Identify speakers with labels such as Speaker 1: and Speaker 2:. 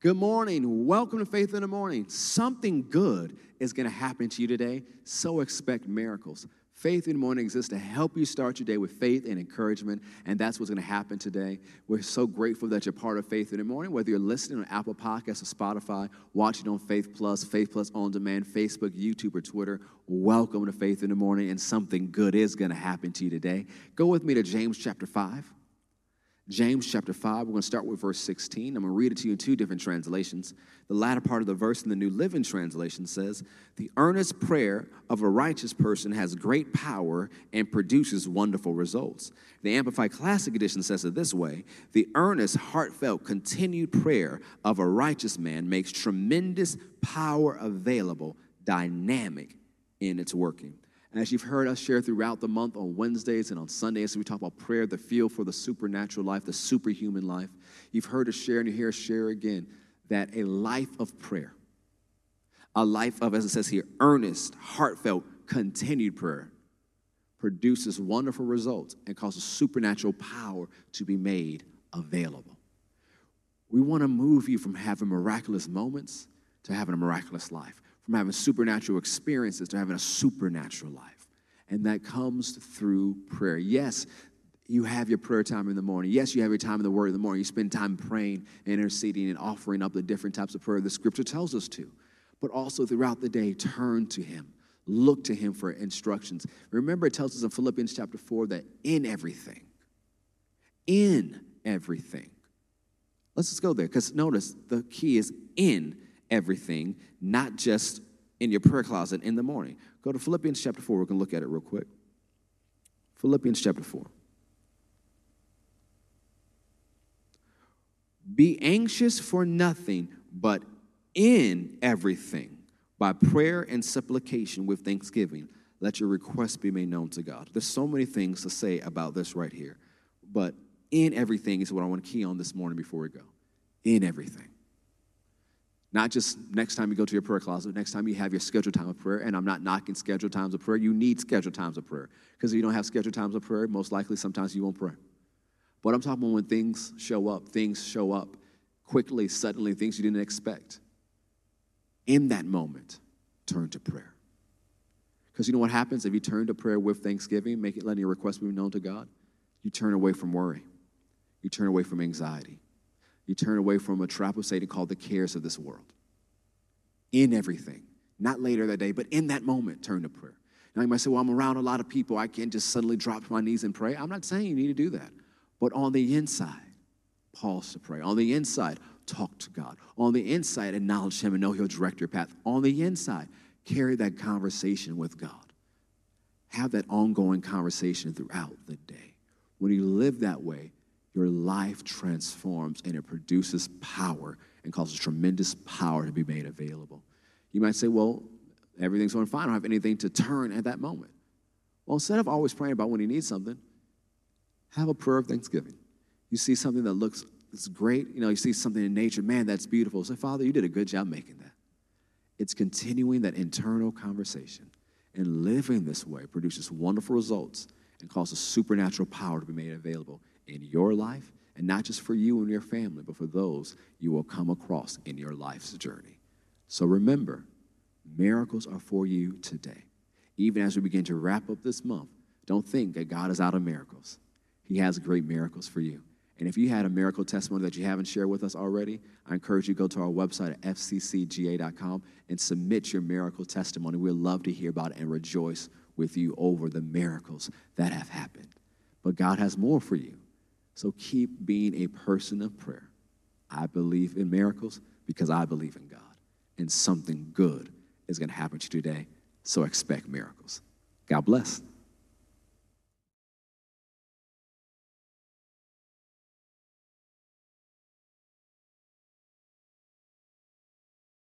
Speaker 1: Good morning. Welcome to Faith in the Morning. Something good is going to happen to you today, so expect miracles. Faith in the Morning exists to help you start your day with faith and encouragement, and that's what's going to happen today. We're so grateful that you're part of Faith in the Morning, whether you're listening on Apple Podcasts or Spotify, watching on Faith Plus, Faith Plus On Demand, Facebook, YouTube, or Twitter. Welcome to Faith in the Morning, and something good is going to happen to you today. Go with me to James chapter 5. James chapter 5, we're going to start with verse 16. I'm going to read it to you in two different translations. The latter part of the verse in the New Living Translation says, The earnest prayer of a righteous person has great power and produces wonderful results. The Amplified Classic Edition says it this way The earnest, heartfelt, continued prayer of a righteous man makes tremendous power available, dynamic in its working. And as you've heard us share throughout the month on Wednesdays and on Sundays, we talk about prayer, the feel for the supernatural life, the superhuman life. You've heard us share and you hear us share again that a life of prayer, a life of, as it says here, earnest, heartfelt, continued prayer produces wonderful results and causes supernatural power to be made available. We want to move you from having miraculous moments to having a miraculous life from having supernatural experiences to having a supernatural life. And that comes through prayer. Yes, you have your prayer time in the morning. Yes, you have your time in the Word in the morning. You spend time praying and interceding and offering up the different types of prayer the Scripture tells us to. But also throughout the day, turn to Him. Look to Him for instructions. Remember, it tells us in Philippians chapter 4 that in everything, in everything. Let's just go there because notice the key is in everything, not just in your prayer closet in the morning. Go to Philippians chapter 4. We can look at it real quick. Philippians chapter 4. Be anxious for nothing, but in everything, by prayer and supplication with thanksgiving, let your requests be made known to God. There's so many things to say about this right here, but in everything is what I want to key on this morning before we go. In everything. Not just next time you go to your prayer closet, next time you have your scheduled time of prayer. And I'm not knocking scheduled times of prayer. You need scheduled times of prayer. Because if you don't have scheduled times of prayer, most likely sometimes you won't pray. But I'm talking about when things show up, things show up quickly, suddenly, things you didn't expect. In that moment, turn to prayer. Because you know what happens if you turn to prayer with thanksgiving, make it letting your request be known to God? You turn away from worry. You turn away from anxiety you turn away from a trap of Satan called the cares of this world. In everything, not later that day, but in that moment, turn to prayer. Now you might say, well, I'm around a lot of people. I can't just suddenly drop to my knees and pray. I'm not saying you need to do that. But on the inside, pause to pray. On the inside, talk to God. On the inside, acknowledge Him and know He'll direct your path. On the inside, carry that conversation with God. Have that ongoing conversation throughout the day. When you live that way, your life transforms and it produces power and causes tremendous power to be made available. You might say, well, everything's going fine. I don't have anything to turn at that moment. Well, instead of always praying about when you need something, have a prayer of thanksgiving. You see something that looks it's great, you know, you see something in nature, man, that's beautiful. Say, Father, you did a good job making that. It's continuing that internal conversation and living this way produces wonderful results and causes supernatural power to be made available in your life, and not just for you and your family, but for those you will come across in your life's journey. So remember, miracles are for you today. Even as we begin to wrap up this month, don't think that God is out of miracles. He has great miracles for you. And if you had a miracle testimony that you haven't shared with us already, I encourage you to go to our website at fccga.com and submit your miracle testimony. We'd love to hear about it and rejoice with you over the miracles that have happened. But God has more for you. So keep being a person of prayer. I believe in miracles because I believe in God. And something good is going to happen to you today. So expect miracles. God bless.